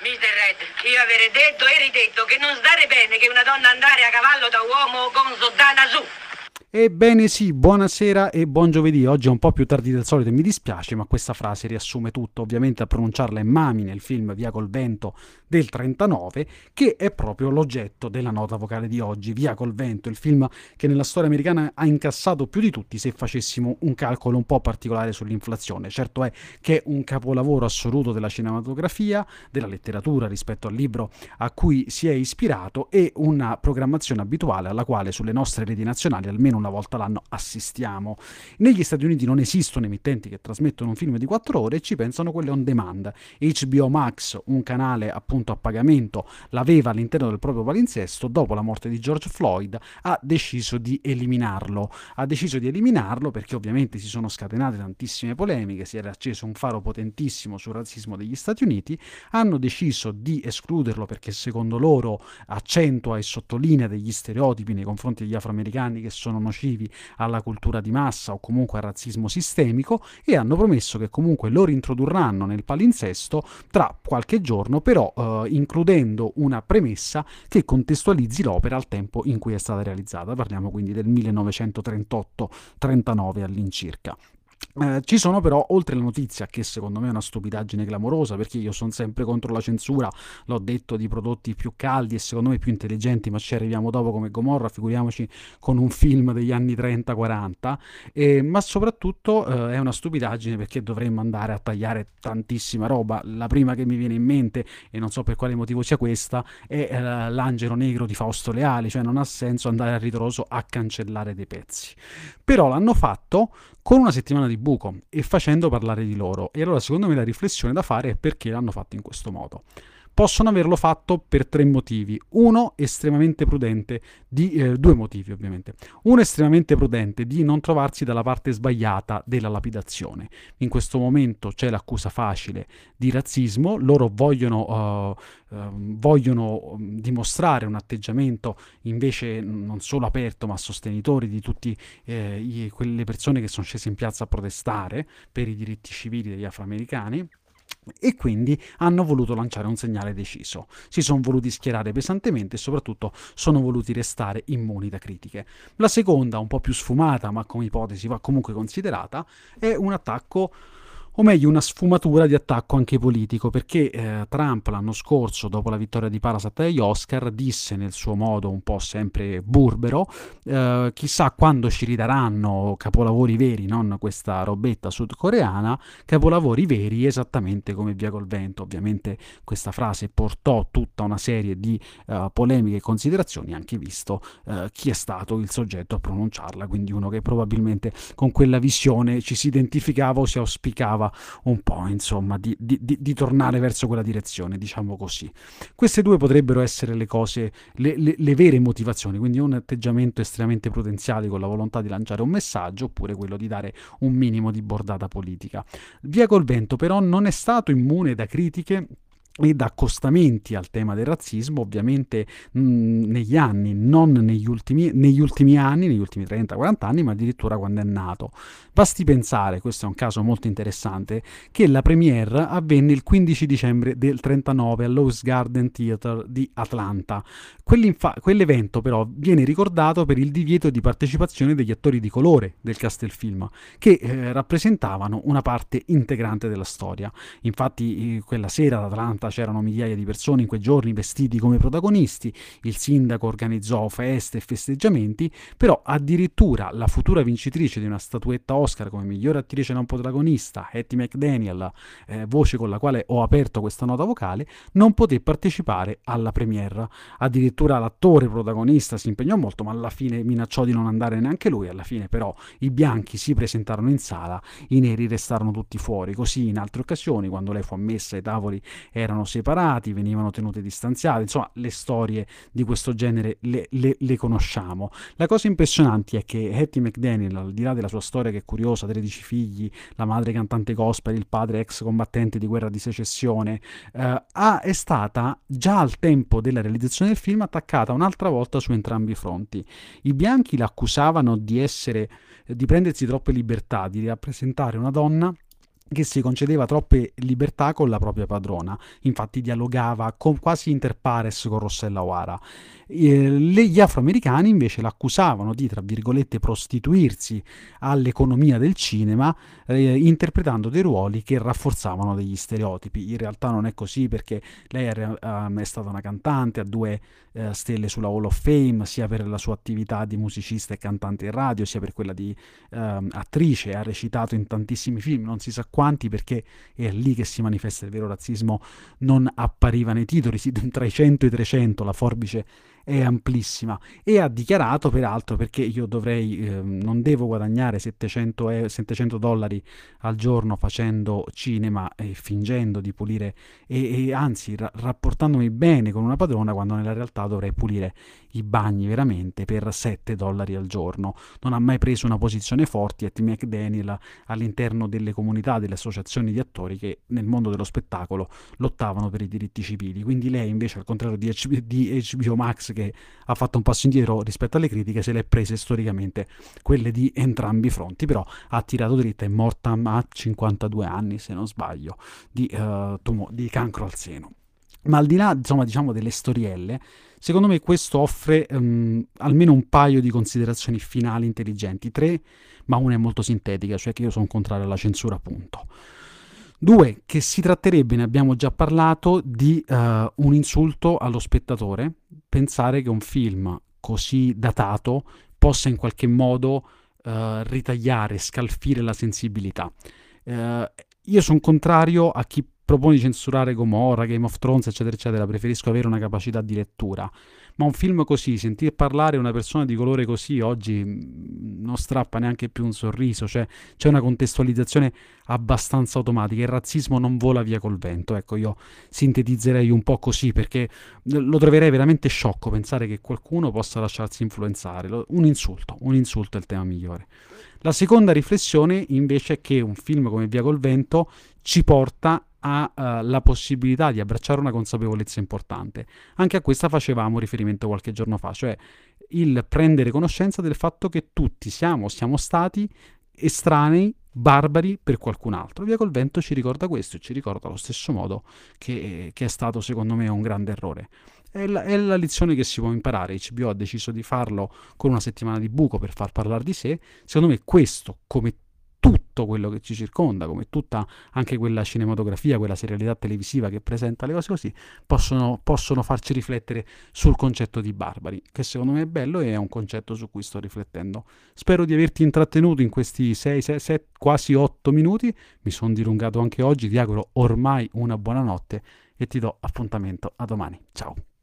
Mister Red, io avere detto e ridetto che non stare bene che una donna andare a cavallo da uomo con sottana su. Ebbene sì, buonasera e buon giovedì. Oggi è un po' più tardi del solito e mi dispiace, ma questa frase riassume tutto. Ovviamente a pronunciarla è Mami nel film Via col vento del 39, che è proprio l'oggetto della nota vocale di oggi. Via col vento, il film che nella storia americana ha incassato più di tutti se facessimo un calcolo un po' particolare sull'inflazione. Certo è che è un capolavoro assoluto della cinematografia, della letteratura rispetto al libro a cui si è ispirato e una programmazione abituale alla quale sulle nostre reti nazionali almeno una una volta l'anno assistiamo. Negli Stati Uniti non esistono emittenti che trasmettono un film di 4 ore e ci pensano quelle on demand. HBO Max, un canale appunto a pagamento, l'aveva all'interno del proprio palinsesto, dopo la morte di George Floyd ha deciso di eliminarlo. Ha deciso di eliminarlo perché ovviamente si sono scatenate tantissime polemiche, si era acceso un faro potentissimo sul razzismo degli Stati Uniti, hanno deciso di escluderlo perché secondo loro accentua e sottolinea degli stereotipi nei confronti degli afroamericani che sono nocivi alla cultura di massa o comunque al razzismo sistemico e hanno promesso che comunque lo rintrodurranno nel palinsesto tra qualche giorno, però eh, includendo una premessa che contestualizzi l'opera al tempo in cui è stata realizzata. Parliamo quindi del 1938-39 all'incirca. Eh, ci sono però, oltre la notizia, che secondo me è una stupidaggine clamorosa, perché io sono sempre contro la censura, l'ho detto di prodotti più caldi e secondo me più intelligenti, ma ci arriviamo dopo come Gomorra, figuriamoci con un film degli anni 30-40, eh, ma soprattutto eh, è una stupidaggine perché dovremmo andare a tagliare tantissima roba. La prima che mi viene in mente, e non so per quale motivo sia questa, è eh, l'angelo negro di Fausto Leali, cioè non ha senso andare a ritroso a cancellare dei pezzi. Però l'hanno fatto con una settimana di buco e facendo parlare di loro. E allora secondo me la riflessione da fare è perché l'hanno fatto in questo modo possono averlo fatto per tre motivi. Uno estremamente prudente, di eh, due motivi ovviamente. Uno estremamente prudente di non trovarsi dalla parte sbagliata della lapidazione. In questo momento c'è l'accusa facile di razzismo, loro vogliono, uh, vogliono mm, dimostrare un atteggiamento invece non solo aperto ma sostenitori di tutte eh, quelle persone che sono scese in piazza a protestare per i diritti civili degli afroamericani e quindi hanno voluto lanciare un segnale deciso. Si sono voluti schierare pesantemente e soprattutto sono voluti restare immuni da critiche. La seconda, un po' più sfumata, ma come ipotesi va comunque considerata, è un attacco o meglio una sfumatura di attacco anche politico, perché eh, Trump l'anno scorso, dopo la vittoria di Parasat agli Oscar, disse nel suo modo un po' sempre burbero, eh, chissà quando ci ridaranno capolavori veri, non questa robetta sudcoreana, capolavori veri esattamente come Via col vento. Ovviamente questa frase portò tutta una serie di uh, polemiche e considerazioni, anche visto uh, chi è stato il soggetto a pronunciarla, quindi uno che probabilmente con quella visione ci si identificava o si auspicava cercava un po' insomma di, di, di, di, tornare verso quella direzione, diciamo così. Queste due potrebbero essere le cose, le, le, le vere motivazioni, quindi un atteggiamento estremamente prudenziale con la volontà di lanciare un messaggio oppure quello di dare un minimo di bordata politica. Via col vento però non è stato immune da critiche e da accostamenti al tema del razzismo, ovviamente mh, negli anni, non negli ultimi, negli ultimi anni, negli ultimi 30-40 anni, ma addirittura quando è nato. Basti pensare, questo è un caso molto interessante, che la premiere avvenne il 15 dicembre del 39 all'House Garden Theatre di Atlanta. Quell'evento però viene ricordato per il divieto di partecipazione degli attori di colore del cast del film, che eh, rappresentavano una parte integrante della storia. Infatti eh, quella sera ad Atlanta Atlanta c'erano migliaia di persone in quei giorni vestiti come protagonisti, il sindaco organizzò feste e festeggiamenti, però addirittura la futura vincitrice di una statuetta Oscar come migliore attrice non protagonista, Hattie McDaniel, eh, voce con la quale ho aperto questa nota vocale, non poté partecipare alla premiere. Addirittura l'attore protagonista si impegnò molto, ma alla fine minacciò di non andare neanche lui, alla fine però i bianchi si presentarono in sala, i neri restarono tutti fuori, così in altre occasioni quando lei fu ammessa ai tavoli erano erano separati, venivano tenute distanziate, insomma le storie di questo genere le, le, le conosciamo. La cosa impressionante è che Hattie McDaniel, al di là della sua storia che è curiosa, 13 figli, la madre cantante gospel, il padre ex combattente di guerra di secessione, eh, ha, è stata già al tempo della realizzazione del film attaccata un'altra volta su entrambi i fronti. I bianchi l'accusavano di essere di prendersi troppe libertà, di rappresentare una donna che si concedeva troppe libertà con la propria padrona, infatti dialogava con, quasi inter pares con Rossella O'Hara. Eh, gli afroamericani invece l'accusavano di, tra virgolette, prostituirsi all'economia del cinema, eh, interpretando dei ruoli che rafforzavano degli stereotipi. In realtà non è così perché lei è, um, è stata una cantante, ha due uh, stelle sulla Hall of Fame, sia per la sua attività di musicista e cantante in radio, sia per quella di um, attrice, ha recitato in tantissimi film, non si sa quanti perché è lì che si manifesta il vero razzismo, non appariva nei titoli, tra i 100 e i 300 la forbice è amplissima e ha dichiarato peraltro perché io dovrei, eh, non devo guadagnare 700, eh, 700 dollari al giorno facendo cinema e fingendo di pulire e, e anzi ra- rapportandomi bene con una padrona quando nella realtà dovrei pulire i bagni veramente per 7 dollari al giorno. Non ha mai preso una posizione forte Etty McDaniel all'interno delle comunità, delle associazioni di attori che nel mondo dello spettacolo lottavano per i diritti civili. Quindi lei invece al contrario di HBO Max che ha fatto un passo indietro rispetto alle critiche, se le è prese storicamente quelle di entrambi i fronti, però ha tirato dritta, è morta a 52 anni se non sbaglio, di, uh, tumo- di cancro al seno. Ma al di là, insomma, diciamo delle storielle, secondo me questo offre um, almeno un paio di considerazioni finali intelligenti. Tre, ma una è molto sintetica, cioè che io sono contrario alla censura, appunto. Due, che si tratterebbe, ne abbiamo già parlato, di uh, un insulto allo spettatore, pensare che un film così datato possa in qualche modo uh, ritagliare, scalfire la sensibilità. Uh, io sono contrario a chi propone di censurare Gomorra, Game of Thrones, eccetera, eccetera, preferisco avere una capacità di lettura. Ma un film così, sentire parlare una persona di colore così oggi mm, non strappa neanche più un sorriso, cioè c'è una contestualizzazione abbastanza automatica, il razzismo non vola via col vento, ecco io sintetizzerei un po' così perché lo troverei veramente sciocco pensare che qualcuno possa lasciarsi influenzare, un insulto, un insulto è il tema migliore. La seconda riflessione invece è che un film come Via col vento ci porta ha uh, la possibilità di abbracciare una consapevolezza importante. Anche a questa facevamo riferimento qualche giorno fa, cioè il prendere conoscenza del fatto che tutti siamo, siamo stati estranei, barbari per qualcun altro. Via col vento ci ricorda questo e ci ricorda allo stesso modo che, che è stato secondo me un grande errore. È la, è la, lezione che si può imparare. HBO ha deciso di farlo con una settimana di buco per far parlare di sé. Secondo me questo, come tutto quello che ci circonda, come tutta anche quella cinematografia, quella serialità televisiva che presenta le cose così, possono, possono farci riflettere sul concetto di barbari, che secondo me è bello e è un concetto su cui sto riflettendo. Spero di averti intrattenuto in questi 6, 6, 7, quasi 8 minuti, mi sono dilungato anche oggi, ti auguro ormai una buona notte e ti do appuntamento a domani. Ciao!